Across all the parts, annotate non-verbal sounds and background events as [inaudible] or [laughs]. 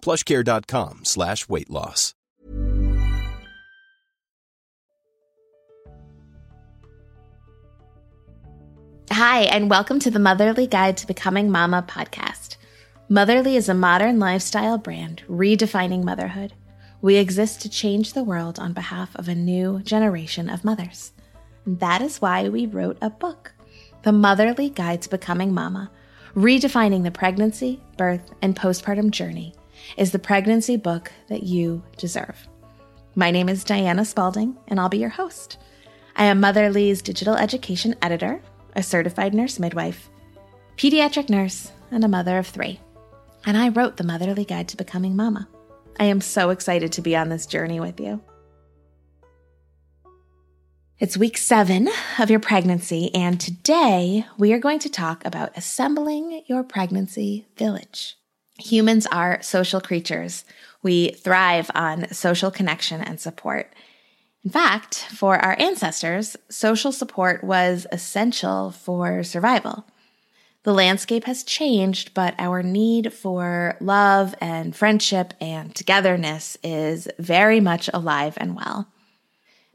plushcare.com slash weight loss. Hi, and welcome to the Motherly Guide to Becoming Mama podcast. Motherly is a modern lifestyle brand redefining motherhood. We exist to change the world on behalf of a new generation of mothers. And that is why we wrote a book, The Motherly Guide to Becoming Mama. Redefining the pregnancy, birth, and postpartum journey is the pregnancy book that you deserve. My name is Diana Spalding, and I'll be your host. I am Motherly's digital education editor, a certified nurse midwife, pediatric nurse, and a mother of three. And I wrote the Motherly Guide to Becoming Mama. I am so excited to be on this journey with you. It's week seven of your pregnancy, and today we are going to talk about assembling your pregnancy village. Humans are social creatures. We thrive on social connection and support. In fact, for our ancestors, social support was essential for survival. The landscape has changed, but our need for love and friendship and togetherness is very much alive and well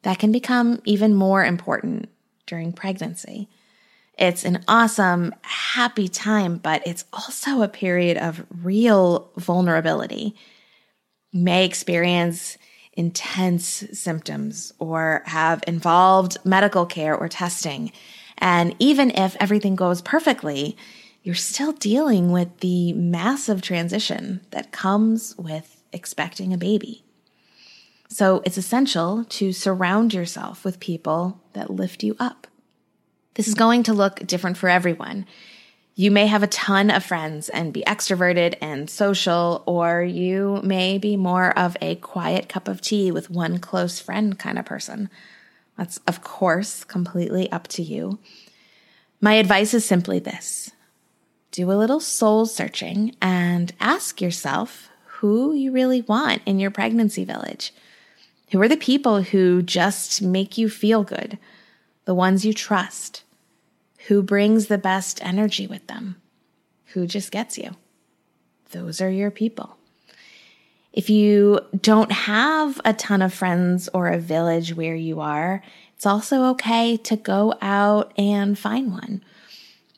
that can become even more important during pregnancy. It's an awesome, happy time, but it's also a period of real vulnerability. You may experience intense symptoms or have involved medical care or testing. And even if everything goes perfectly, you're still dealing with the massive transition that comes with expecting a baby. So it's essential to surround yourself with people that lift you up. This is going to look different for everyone. You may have a ton of friends and be extroverted and social, or you may be more of a quiet cup of tea with one close friend kind of person. That's, of course, completely up to you. My advice is simply this do a little soul searching and ask yourself who you really want in your pregnancy village. Who are the people who just make you feel good? The ones you trust. Who brings the best energy with them? Who just gets you? Those are your people. If you don't have a ton of friends or a village where you are, it's also okay to go out and find one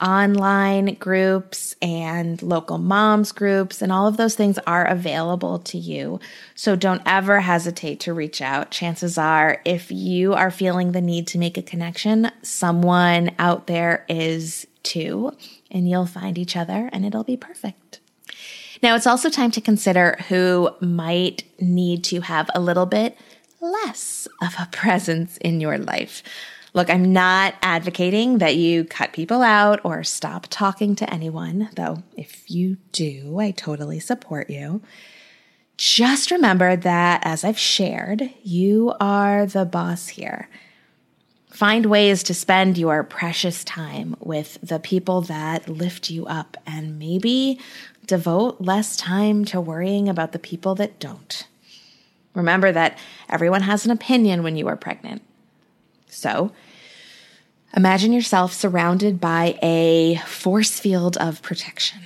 online groups and local moms groups and all of those things are available to you. So don't ever hesitate to reach out. Chances are, if you are feeling the need to make a connection, someone out there is too, and you'll find each other and it'll be perfect. Now it's also time to consider who might need to have a little bit less of a [laughs] presence in your life. Look, I'm not advocating that you cut people out or stop talking to anyone, though if you do, I totally support you. Just remember that, as I've shared, you are the boss here. Find ways to spend your precious time with the people that lift you up and maybe devote less time to worrying about the people that don't. Remember that everyone has an opinion when you are pregnant. So, imagine yourself surrounded by a force field of protection.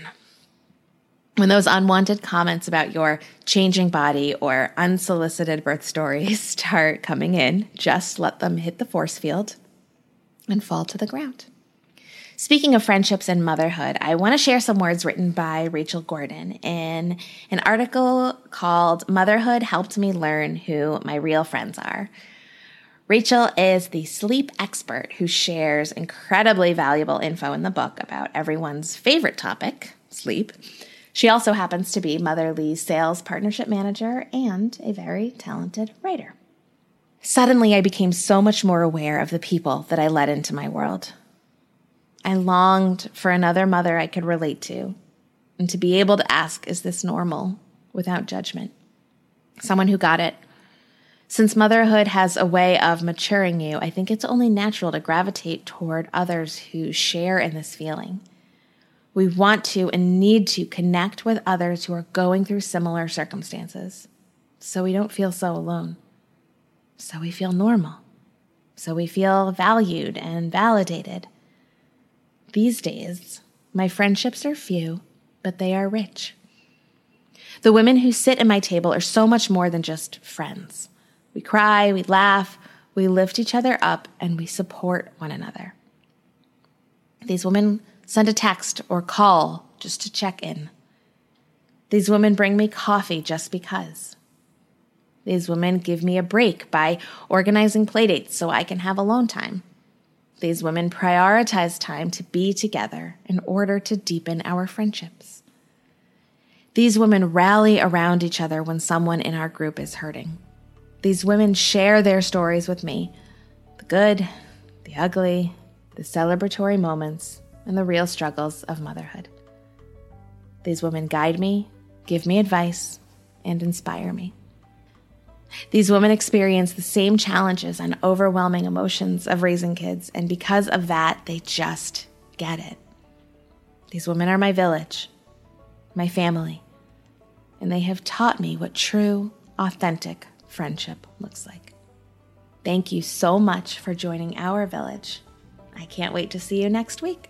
When those unwanted comments about your changing body or unsolicited birth stories [laughs] start coming in, just let them hit the force field and fall to the ground. Speaking of friendships and motherhood, I want to share some words written by Rachel Gordon in an article called Motherhood Helped Me Learn Who My Real Friends Are. Rachel is the sleep expert who shares incredibly valuable info in the book about everyone's favorite topic, sleep. She also happens to be Motherly's sales partnership manager and a very talented writer. Suddenly, I became so much more aware of the people that I let into my world. I longed for another mother I could relate to and to be able to ask, Is this normal? without judgment. Someone who got it. Since motherhood has a way of maturing you, I think it's only natural to gravitate toward others who share in this feeling. We want to and need to connect with others who are going through similar circumstances so we don't feel so alone, so we feel normal, so we feel valued and validated these days, my friendships are few, but they are rich. The women who sit at my table are so much more than just friends. We cry, we laugh, we lift each other up, and we support one another. These women send a text or call just to check in. These women bring me coffee just because. These women give me a break by organizing playdates so I can have alone time. These women prioritize time to be together in order to deepen our friendships. These women rally around each other when someone in our group is hurting. These women share their stories with me the good, the ugly, the celebratory moments, and the real struggles of motherhood. These women guide me, give me advice, and inspire me. These women experience the same challenges and overwhelming emotions of raising kids, and because of that, they just get it. These women are my village, my family, and they have taught me what true, authentic friendship looks like. Thank you so much for joining our village. I can't wait to see you next week.